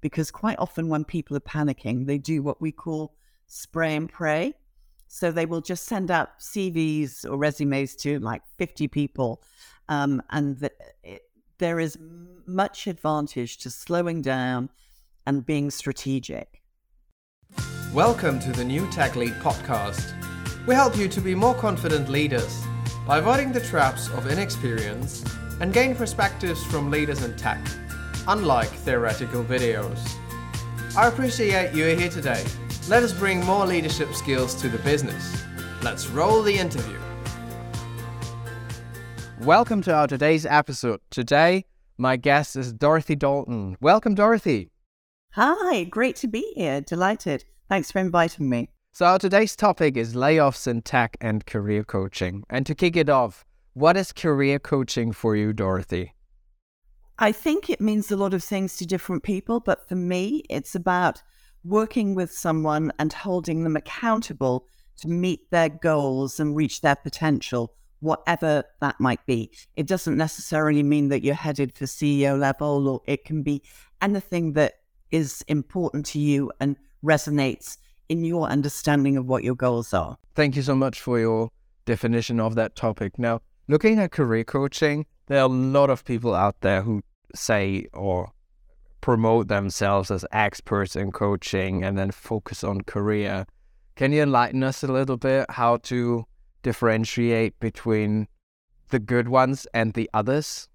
because quite often when people are panicking, they do what we call spray and pray. So they will just send out CVs or resumes to like 50 people. Um, and the, it, there is much advantage to slowing down and being strategic. Welcome to the New Tech Lead podcast. We help you to be more confident leaders by avoiding the traps of inexperience and gain perspectives from leaders in tech, unlike theoretical videos. I appreciate you are here today. Let us bring more leadership skills to the business. Let's roll the interview. Welcome to our today's episode. Today, my guest is Dorothy Dalton. Welcome, Dorothy. Hi, great to be here. Delighted. Thanks for inviting me. So, our today's topic is layoffs in tech and career coaching. And to kick it off, what is career coaching for you, Dorothy? I think it means a lot of things to different people, but for me, it's about working with someone and holding them accountable to meet their goals and reach their potential, whatever that might be. It doesn't necessarily mean that you're headed for CEO level, or it can be anything that is important to you and resonates in your understanding of what your goals are. Thank you so much for your definition of that topic. Now, looking at career coaching, there are a lot of people out there who say or promote themselves as experts in coaching and then focus on career. Can you enlighten us a little bit how to differentiate between the good ones and the others?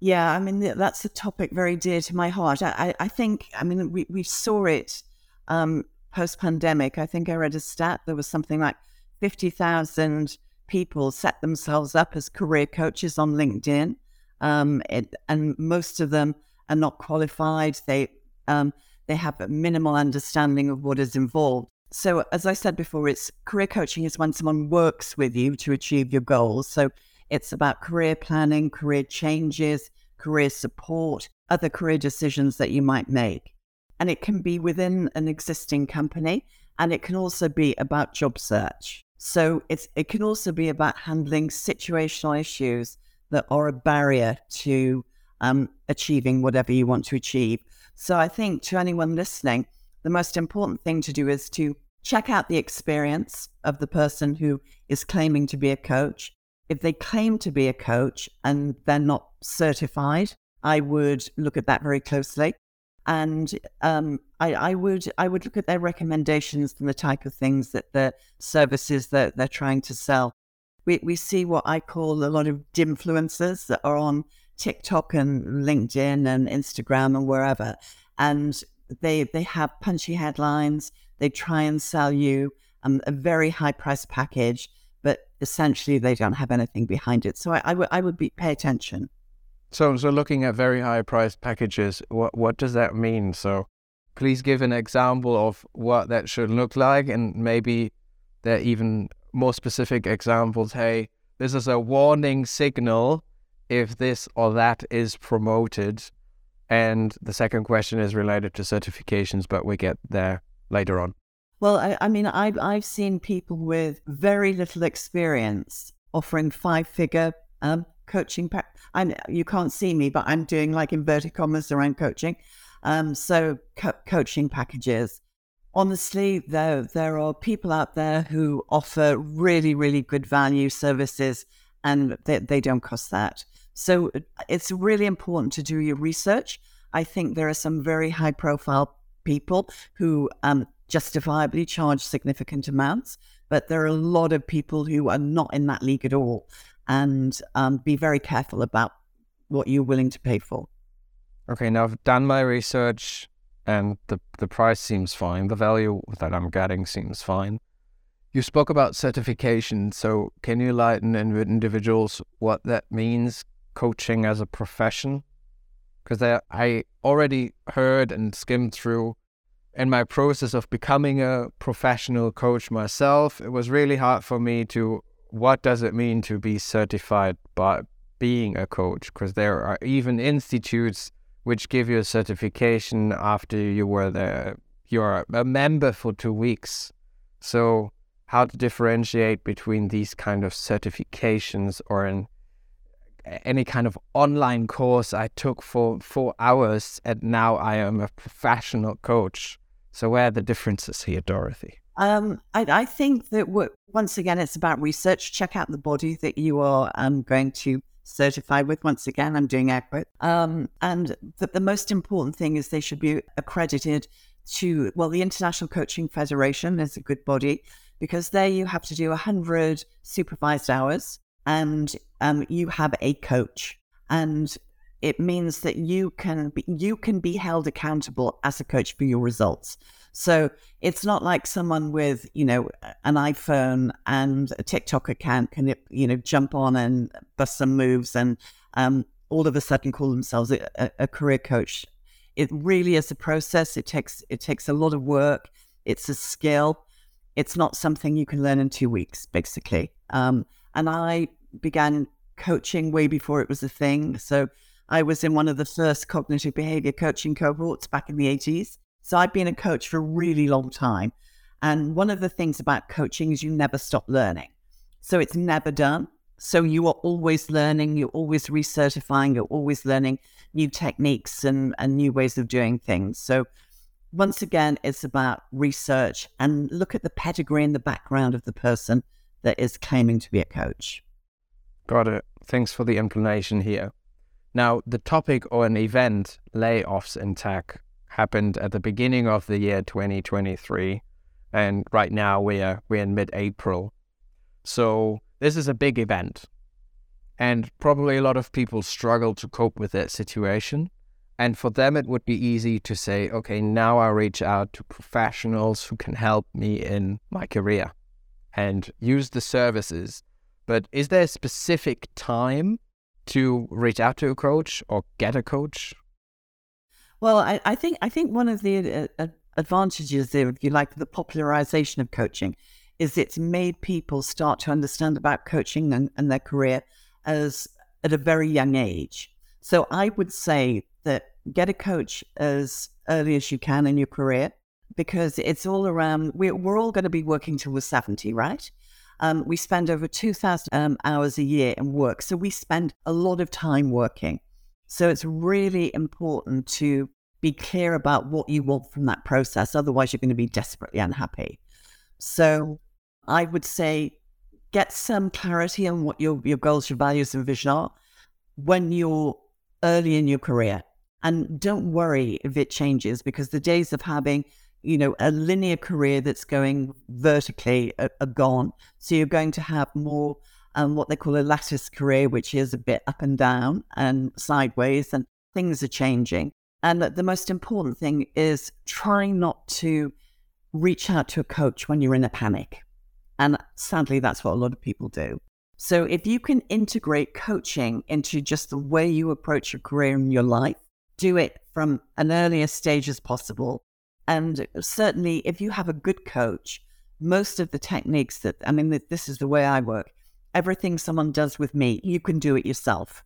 Yeah, I mean that's a topic very dear to my heart. I, I think, I mean, we, we saw it um, post pandemic. I think I read a stat there was something like fifty thousand people set themselves up as career coaches on LinkedIn, um, it, and most of them are not qualified. They um, they have a minimal understanding of what is involved. So, as I said before, it's career coaching is when someone works with you to achieve your goals. So, it's about career planning, career changes, career support, other career decisions that you might make. And it can be within an existing company, and it can also be about job search. So, it's it can also be about handling situational issues that are a barrier to um, achieving whatever you want to achieve. So I think to anyone listening, the most important thing to do is to check out the experience of the person who is claiming to be a coach. If they claim to be a coach and they're not certified, I would look at that very closely. And um, I, I, would I would look at their recommendations and the type of things that the services that they're trying to sell. We, we see what I call a lot of influencers that are on TikTok and LinkedIn and Instagram and wherever. And they they have punchy headlines. They try and sell you um, a very high price package, but essentially they don't have anything behind it. So I, I would I would be pay attention. So so looking at very high price packages, what what does that mean? So please give an example of what that should look like, and maybe there even more specific examples. Hey, this is a warning signal if this or that is promoted. And the second question is related to certifications, but we get there later on. Well, I, I mean, I've, I've seen people with very little experience offering five figure um, coaching. Pa- I'm, you can't see me, but I'm doing like inverted commas around coaching. Um, so, co- coaching packages. Honestly, there, there are people out there who offer really, really good value services and they, they don't cost that. So uh, it's really important to do your research. I think there are some very high profile people who um, justifiably charge significant amounts, but there are a lot of people who are not in that league at all. And um, be very careful about what you're willing to pay for. Okay, now I've done my research and the, the price seems fine. The value that I'm getting seems fine. You spoke about certification, so can you enlighten in individuals what that means? coaching as a profession because I already heard and skimmed through in my process of becoming a professional coach myself it was really hard for me to what does it mean to be certified by being a coach because there are even institutes which give you a certification after you were there you're a member for two weeks so how to differentiate between these kind of certifications or an any kind of online course I took for four hours, and now I am a professional coach. So, where are the differences here, Dorothy? Um, I, I, think that once again, it's about research. Check out the body that you are um, going to certify with. Once again, I'm doing accurate. Um, and the, the most important thing is they should be accredited to, well, the International Coaching Federation is a good body because there you have to do 100 supervised hours and um, you have a coach. And it means that you can be, you can be held accountable as a coach for your results. So it's not like someone with, you know, an iPhone and a TikTok account can, you know, jump on and bust some moves and um, all of a sudden call themselves a, a career coach. It really is a process. It takes it takes a lot of work. It's a skill. It's not something you can learn in two weeks, basically. Um, and I began coaching way before it was a thing. So I was in one of the first cognitive behavior coaching cohorts back in the 80s. So I've been a coach for a really long time. And one of the things about coaching is you never stop learning. So it's never done. So you are always learning, you're always recertifying, you're always learning new techniques and, and new ways of doing things. So once again, it's about research and look at the pedigree and the background of the person that is claiming to be a coach. Got it. Thanks for the explanation here. Now, the topic or an event, layoffs in tech, happened at the beginning of the year 2023, and right now we're we're in mid-April. So this is a big event, and probably a lot of people struggle to cope with that situation. And for them, it would be easy to say, okay, now I reach out to professionals who can help me in my career and use the services. But is there a specific time to reach out to a coach or get a coach? Well, I, I think I think one of the uh, advantages if you like, the popularization of coaching, is it's made people start to understand about coaching and, and their career as at a very young age. So I would say that get a coach as early as you can in your career because it's all around. We're, we're all going to be working till we're 70, right? Um, we spend over 2,000 um, hours a year in work. So we spend a lot of time working. So it's really important to be clear about what you want from that process. Otherwise, you're going to be desperately unhappy. So I would say get some clarity on what your, your goals, your values, and vision are when you're early in your career. And don't worry if it changes because the days of having, you know, a linear career that's going vertically are, are gone. So you're going to have more um, what they call a lattice career, which is a bit up and down and sideways, and things are changing. And the most important thing is trying not to reach out to a coach when you're in a panic. And sadly, that's what a lot of people do. So if you can integrate coaching into just the way you approach your career and your life, do it from an earlier stage as possible. And certainly, if you have a good coach, most of the techniques that, I mean, this is the way I work everything someone does with me, you can do it yourself.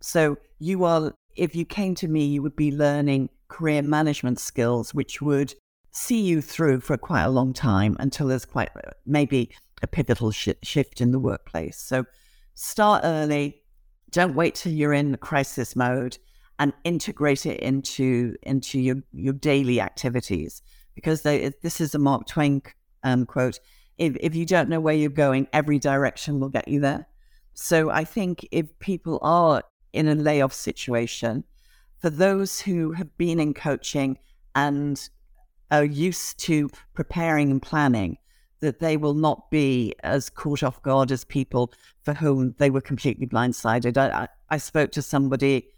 So you are, if you came to me, you would be learning career management skills, which would see you through for quite a long time until there's quite maybe a pivotal sh- shift in the workplace. So start early. Don't wait till you're in crisis mode and integrate it into into your your daily activities because they, this is a Mark Twain um, quote if, if you don't know where you're going, every direction will get you there. So I think if people are in a layoff situation, for those who have been in coaching and are used to preparing and planning, that they will not be as caught off guard as people for whom they were completely blindsided. I, I, spoke to somebody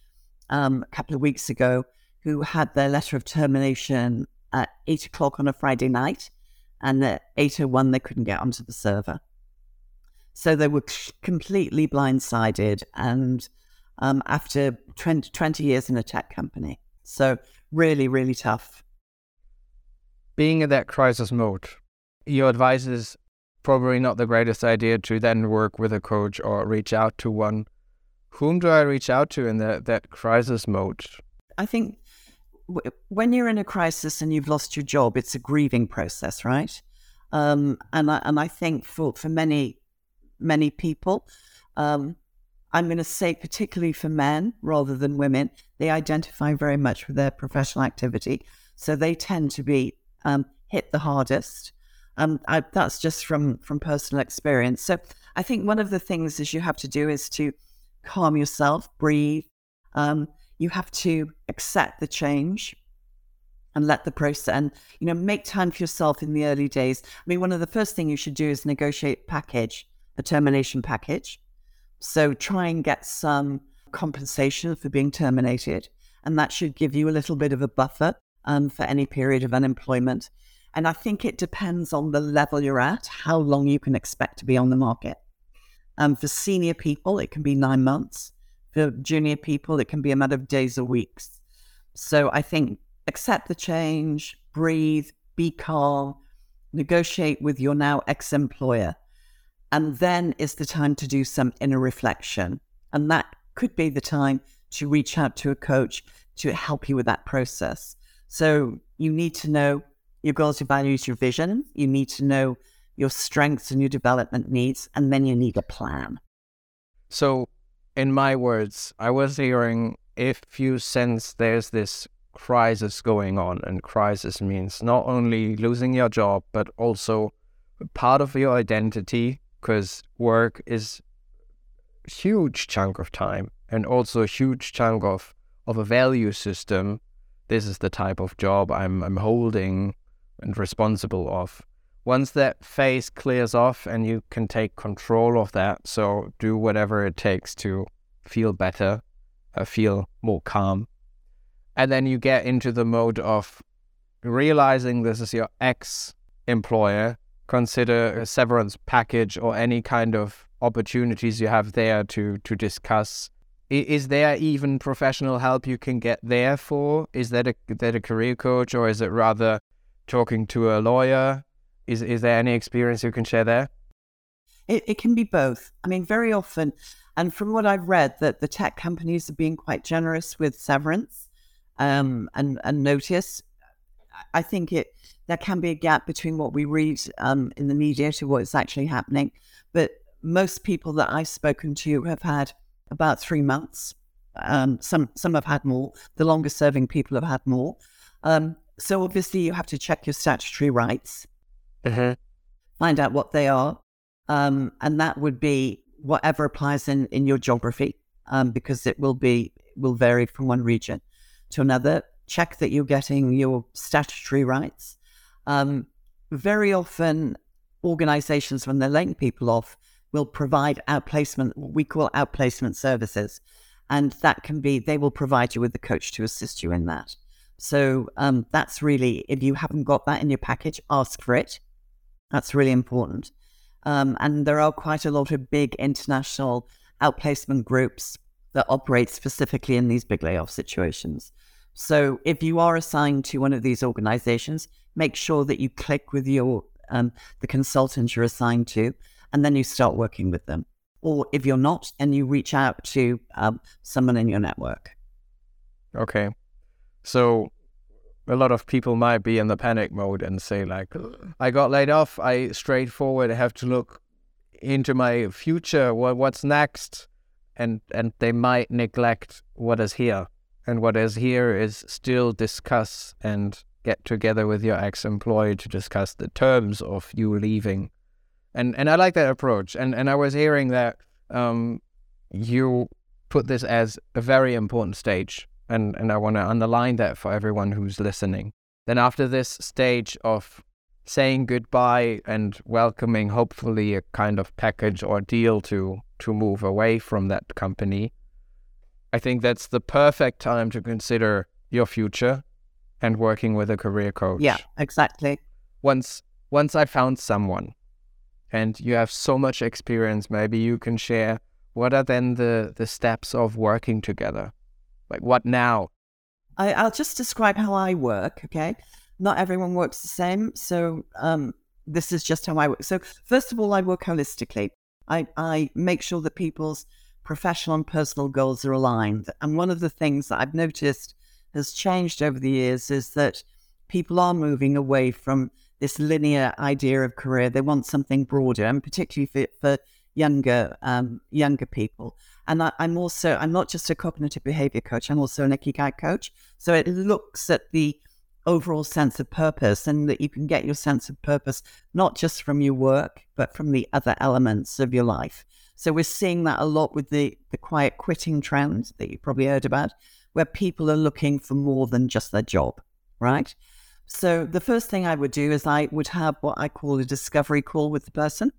um, a couple of weeks ago who had their letter of termination at eight o'clock on a Friday night and at 801 they couldn't get onto the server. So they were completely blindsided and um, after 20, 20 years in a tech company. So really, really tough. Being in that crisis mode, your advice is probably not the greatest idea to then work with a coach or reach out to one. Whom do I reach out to in that, that crisis mode? I think when you're in a crisis and you've lost your job, it's a grieving process, right? Um, and I, and I think for for many many people, um, I'm going to say, particularly for men rather than women, they identify very much with their professional activity. So they tend to be um, hit the hardest. That's just from from personal experience. So I think one of the things is you have to do is to calm yourself, breathe. Um, you have to accept the change and let the process and you know make time for yourself in the early days. I mean, one of the first things you should do is negotiate package, a termination package. So try and get some compensation for being terminated, and that should give you a little bit of a buffer um, for any period of unemployment. And I think it depends on the level you're at, how long you can expect to be on the market. Um, for senior people, it can be nine months. For junior people, it can be a matter of days or weeks. So I think accept the change, breathe, be calm, negotiate with your now ex employer. And then is the time to do some inner reflection. And that could be the time to reach out to a coach to help you with that process. So you need to know your goals, your values, your vision. You need to know your strengths and your development needs, and then you need a plan. So, in my words, I was hearing if you sense there's this crisis going on, and crisis means not only losing your job, but also part of your identity, because work is huge chunk of time and also a huge chunk of, of a value system. This is the type of job I'm I'm holding and responsible of. Once that phase clears off and you can take control of that, so do whatever it takes to feel better, uh, feel more calm. And then you get into the mode of realizing this is your ex employer, consider a severance package or any kind of opportunities you have there to, to discuss. Is there even professional help you can get there for? Is that a that a career coach or is it rather talking to a lawyer? Is is there any experience you can share there? It, it can be both. I mean, very often, and from what I've read, that the tech companies are being quite generous with severance um, and and notice. I think it there can be a gap between what we read um, in the media to what's actually happening. But most people that I've spoken to have had about three months. Um, some some have had more. The longest serving people have had more. Um, so obviously, you have to check your statutory rights, mm-hmm. find out what they are, um, and that would be whatever applies in in your geography, um, because it will be will vary from one region to another. Check that you're getting your statutory rights. Um, very often, organizations, when they're laying people off, will provide outplacement, what we call outplacement services. And that can be, they will provide you with the coach to assist you in that. So um, that's really, if you haven't got that in your package, ask for it. That's really important. Um, and there are quite a lot of big international outplacement groups that operate specifically in these big layoff situations. So if you are assigned to one of these organizations, make sure that you click with your um, the consultant you're assigned to, and then you start working with them. Or if you're not, and you reach out to um, someone in your network. Okay. So a lot of people might be in the panic mode and say like I got laid off, I straightforward have to look into my future, what what's next? And and they might neglect what is here. And what is here is still discuss and get together with your ex-employee to discuss the terms of you leaving. And and I like that approach. And and I was hearing that um, you put this as a very important stage and, and I want to underline that for everyone who's listening. Then, after this stage of saying goodbye and welcoming, hopefully, a kind of package or deal to, to move away from that company, I think that's the perfect time to consider your future and working with a career coach. Yeah, exactly. Once once I found someone and you have so much experience, maybe you can share what are then the, the steps of working together? Like, what now? I, I'll just describe how I work, okay? Not everyone works the same. So, um, this is just how I work. So, first of all, I work holistically. I, I make sure that people's professional and personal goals are aligned. And one of the things that I've noticed has changed over the years is that people are moving away from this linear idea of career. They want something broader, and particularly for, for younger um, younger people. And I, am also I'm not just a cognitive behavior coach. I'm also an ikigai coach. So it looks at the overall sense of purpose, and that you can get your sense of purpose not just from your work, but from the other elements of your life. So we're seeing that a lot with the the quiet quitting trend that you probably heard about, where people are looking for more than just their job, right? So the first thing I would do is I would have what I call a discovery call with the person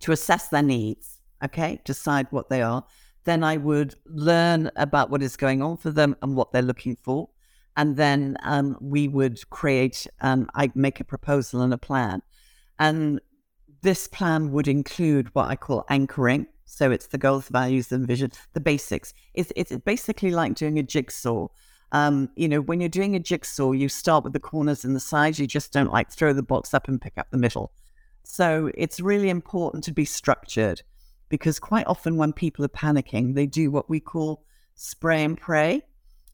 to assess their needs, okay, decide what they are. Then I would learn about what is going on for them and what they're looking for. And then um, we would create, um, I'd make a proposal and a plan. And this plan would include what I call anchoring. So it's the goals, values, and vision, the basics. It's, it's basically like doing a jigsaw. Um, you know, when you're doing a jigsaw, you start with the corners and the sides. You just don't like throw the box up and pick up the middle. So it's really important to be structured because quite often when people are panicking, they do what we call spray and pray.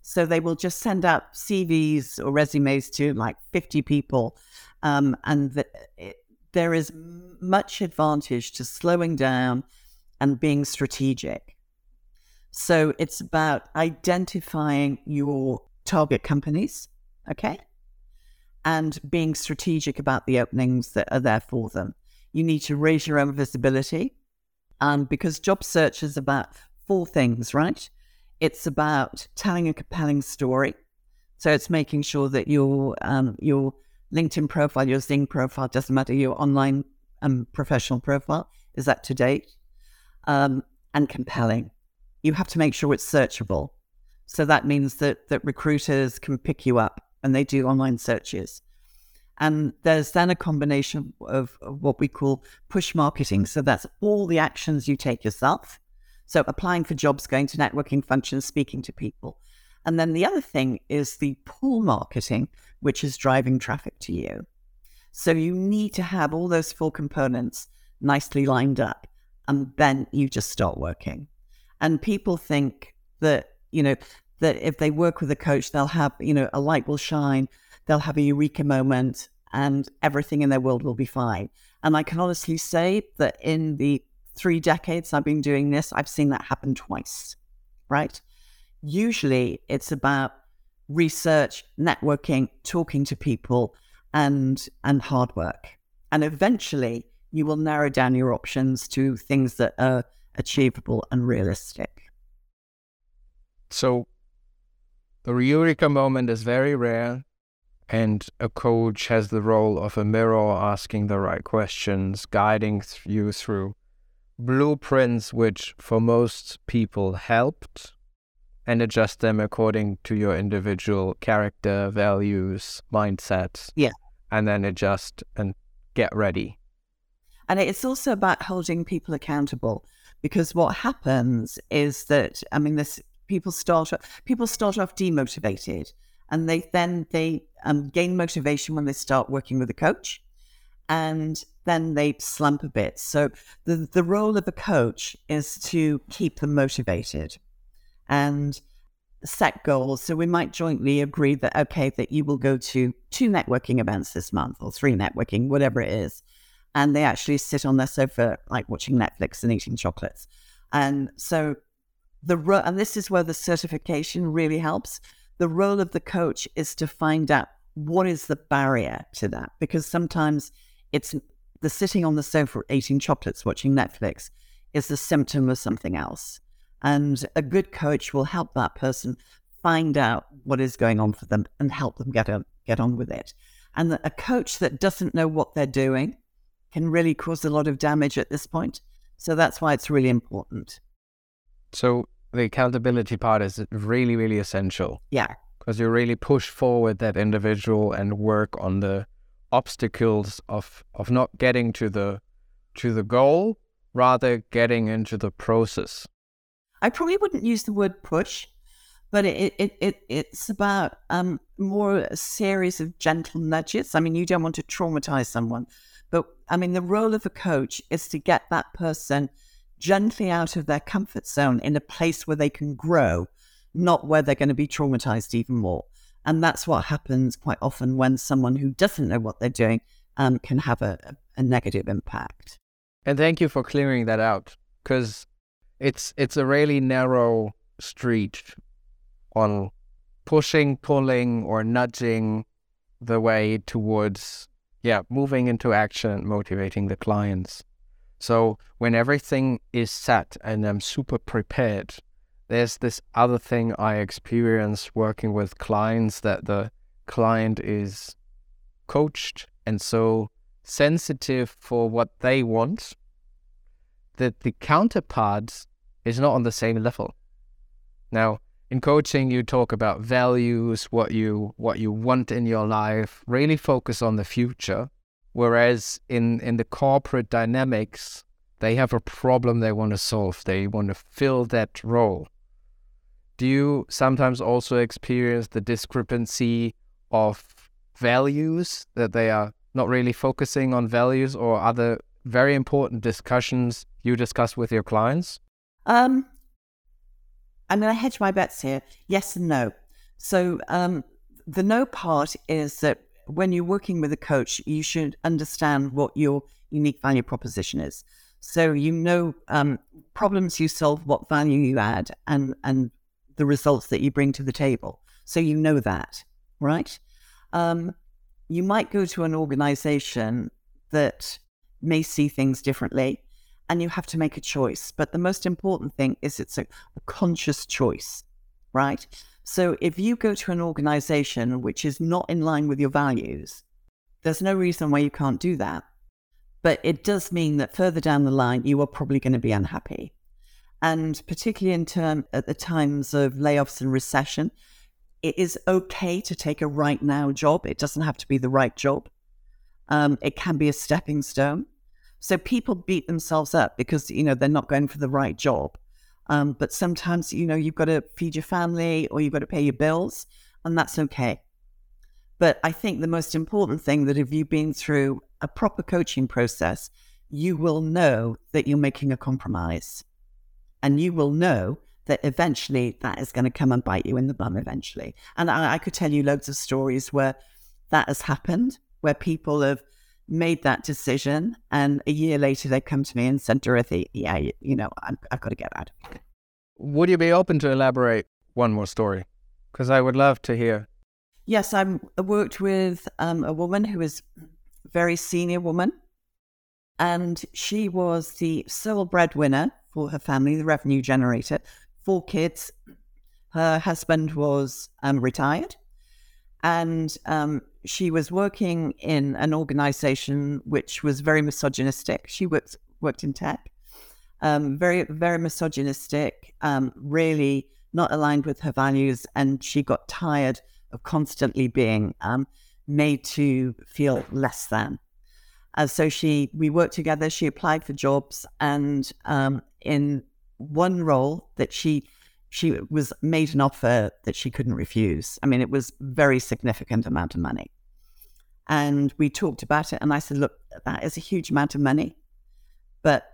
So they will just send out CVs or resumes to like 50 people. Um, and the, it, there is much advantage to slowing down and being strategic. So it's about identifying your target companies, okay? And being strategic about the openings that are there for them. You need to raise your own visibility um, because job search is about four things, right? It's about telling a compelling story. So it's making sure that your um, your LinkedIn profile, your Xing profile, doesn't matter, your online um, professional profile is up to date um, and compelling. You have to make sure it's searchable. So that means that that recruiters can pick you up and they do online searches. And there's then a combination of, of what we call push marketing. So that's all the actions you take yourself. So applying for jobs, going to networking functions, speaking to people. And then the other thing is the pull marketing, which is driving traffic to you. So you need to have all those four components nicely lined up, and then you just start working. And people think that, you know, that if they work with a coach, they'll have, you know, a light will shine, they'll have a eureka moment, and everything in their world will be fine. And I can honestly say that in the three decades I've been doing this, I've seen that happen twice, right? Usually it's about research, networking, talking to people, and and hard work. And eventually you will narrow down your options to things that are achievable and realistic. So the Eureka moment is very rare, and a coach has the role of a mirror asking the right questions, guiding you through blueprints which for most people helped and adjust them according to your individual character, values, mindset. Yeah. And then adjust and get ready. And it's also about holding people accountable because what happens is that, I mean, this people start people start off demotivated and they then they um, gain motivation when they start working with a coach and then they slump a bit. So the the role of a coach is to keep them motivated and set goals. So we might jointly agree that okay that you will go to two networking events this month or three networking whatever it is and they actually sit on their sofa like watching netflix and eating chocolates. And so the ro- and this is where the certification really helps. The role of the coach is to find out what is the barrier to that because sometimes it's the sitting on the sofa eating chocolates watching Netflix is the symptom of something else. And a good coach will help that person find out what is going on for them and help them get on, get on with it. And a coach that doesn't know what they're doing can really cause a lot of damage at this point. So that's why it's really important. So the accountability part is really, really essential. Yeah. Because you really push forward that individual and work on the obstacles of of not getting to the to the goal, rather getting into the process. I probably wouldn't use the word push, but it, it, it it's about um, more a series of gentle nudges. I mean, you don't want to traumatize someone, but I mean, the role of a coach is to get that person gently out of their comfort zone in a place where they can grow, not where they're going to be traumatized even more. And that's what happens quite often when someone who doesn't know what they're doing um, can have a, a negative impact. And thank you for clearing that out because it's it's a really narrow street on pushing, pulling, or nudging the way towards yeah moving into action and motivating the clients. So when everything is set and I'm super prepared, there's this other thing I experience working with clients that the client is coached and so sensitive for what they want that the counterpart is not on the same level. Now, in coaching you talk about values, what you what you want in your life, really focus on the future. Whereas in, in the corporate dynamics, they have a problem they want to solve. They want to fill that role. Do you sometimes also experience the discrepancy of values that they are not really focusing on values or other very important discussions you discuss with your clients? Um, I'm going to hedge my bets here. Yes and no. So um, the no part is that when you're working with a coach, you should understand what your unique value proposition is. So you know um, problems you solve, what value you add, and and the results that you bring to the table. So you know that, right? Um, you might go to an organization that may see things differently, and you have to make a choice. But the most important thing is it's a, a conscious choice, right? So if you go to an organization which is not in line with your values, there's no reason why you can't do that. But it does mean that further down the line, you are probably going to be unhappy. And particularly in term at the times of layoffs and recession, it is okay to take a right now job. It doesn't have to be the right job. Um, it can be a stepping stone. So people beat themselves up because you know they're not going for the right job. Um, but sometimes, you know, you've got to feed your family or you've got to pay your bills, and that's okay. But I think the most important thing that if you've been through a proper coaching process, you will know that you're making a compromise. And you will know that eventually that is going to come and bite you in the bum eventually. And I, I could tell you loads of stories where that has happened, where people have made that decision. And a year later, they come to me and said, Dorothy, yeah, you, you know, i have got to get out. Would you be open to elaborate one more story? Because I would love to hear. Yes, I'm, I worked with um, a woman who was a very senior woman. And she was the sole breadwinner for her family, the revenue generator, four kids. Her husband was um, retired. And um, she was working in an organization which was very misogynistic. She worked worked in tech, um, very very misogynistic, um, really not aligned with her values, and she got tired of constantly being um, made to feel less than. Uh, so she we worked together. She applied for jobs, and um, in one role that she she was made an offer that she couldn't refuse. I mean, it was very significant amount of money. And we talked about it, and I said, Look, that is a huge amount of money. But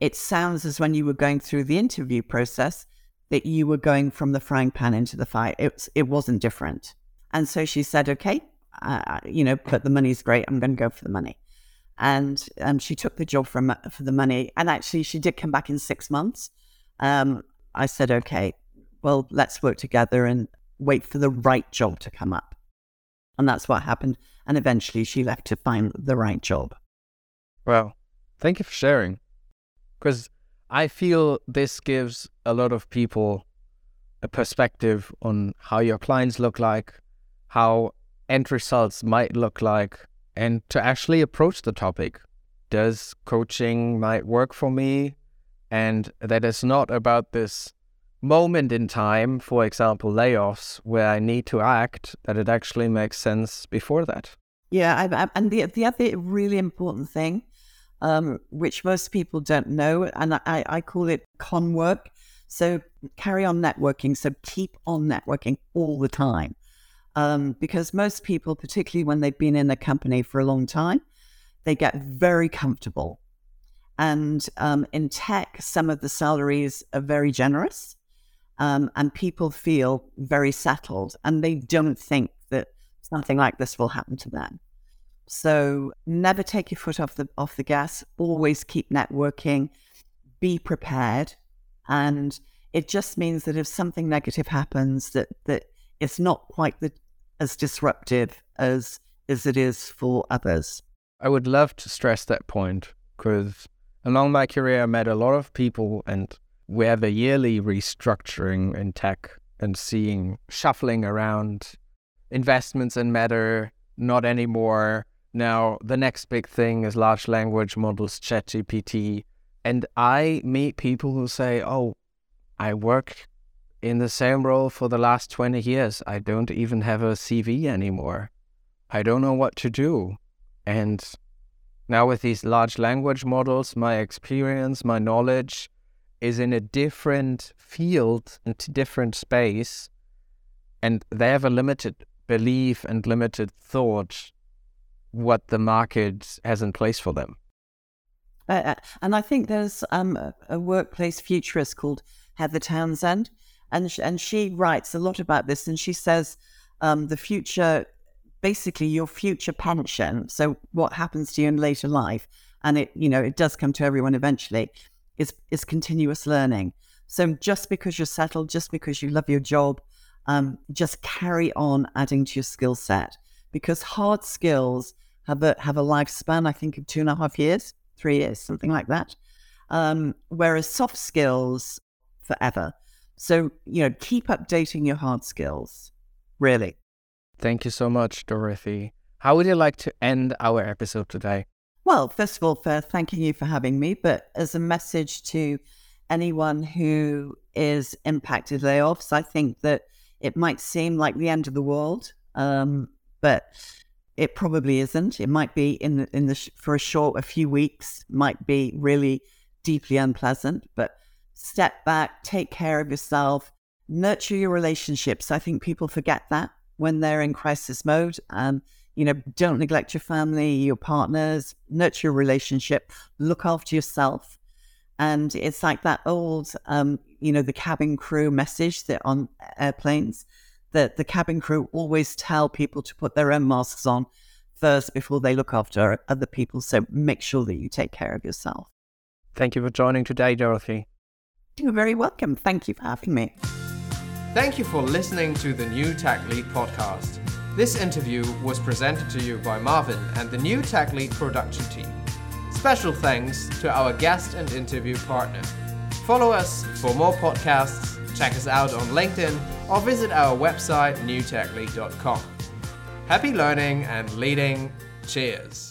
it sounds as when you were going through the interview process that you were going from the frying pan into the fire. It, was, it wasn't different. And so she said, Okay, uh, you know, but the money's great. I'm going to go for the money. And um, she took the job for, for the money. And actually, she did come back in six months. Um, I said, Okay, well, let's work together and wait for the right job to come up. And that's what happened. And eventually she left to find the right job. Well, thank you for sharing. Because I feel this gives a lot of people a perspective on how your clients look like, how end results might look like, and to actually approach the topic. Does coaching might work for me? And that is not about this moment in time, for example, layoffs, where I need to act, that it actually makes sense before that. Yeah, I, I, and the the other really important thing, um, which most people don't know, and I, I call it con work. So carry on networking. So keep on networking all the time, um, because most people, particularly when they've been in a company for a long time, they get very comfortable. And um, in tech, some of the salaries are very generous um, and people feel very settled and they don't think that something like this will happen to them. So never take your foot off the off the gas. Always keep networking. Be prepared, and it just means that if something negative happens, that that it's not quite the, as disruptive as as it is for others. I would love to stress that point because along my career, I met a lot of people, and we have a yearly restructuring in tech and seeing shuffling around investments in matter, not anymore. Now, the next big thing is large language models, ChatGPT. And I meet people who say, Oh, I work in the same role for the last 20 years. I don't even have a CV anymore. I don't know what to do. And now, with these large language models, my experience, my knowledge is in a different field, a different space, and they have a limited belief and limited thought what the market has in place for them. Uh, uh and I think there's um, a workplace futurist called Heather Townsend, and sh- and she writes a lot about this, and she says um, the future basically your future pension. So what happens to you in later life, and it you know it does come to everyone eventually, is is continuous learning. So just because you're settled, just because you love your job, um, just carry on adding to your skill set because hard skills have a have a lifespan I think of two and a half years, three years, something like that. Um, whereas soft skills forever. So you know, keep updating your hard skills. Really. Thank you so much, Dorothy. How would you like to end our episode today? Well, first of all, for thanking you for having me, but as a message to anyone who is impacted layoffs, I think that it might seem like the end of the world, um, but it probably isn't. It might be in the, in the for a short, a few weeks, might be really deeply unpleasant. But step back, take care of yourself, nurture your relationships. I think people forget that when they're in crisis mode. Um, you know, don't neglect your family, your partners, nurture your relationship, look after yourself. And it's like that old, um, you know, the cabin crew message that on airplanes that the cabin crew always tell people to put their own masks on first before they look after other people. So make sure that you take care of yourself. Thank you for joining today, Dorothy. You're very welcome. Thank you for having me. Thank you for listening to the New Tech Lead podcast. This interview was presented to you by Marvin and the New Tech Lead production team. Special thanks to our guest and interview partner. Follow us for more podcasts, check us out on LinkedIn, or visit our website newtechlead.com. Happy learning and leading. Cheers.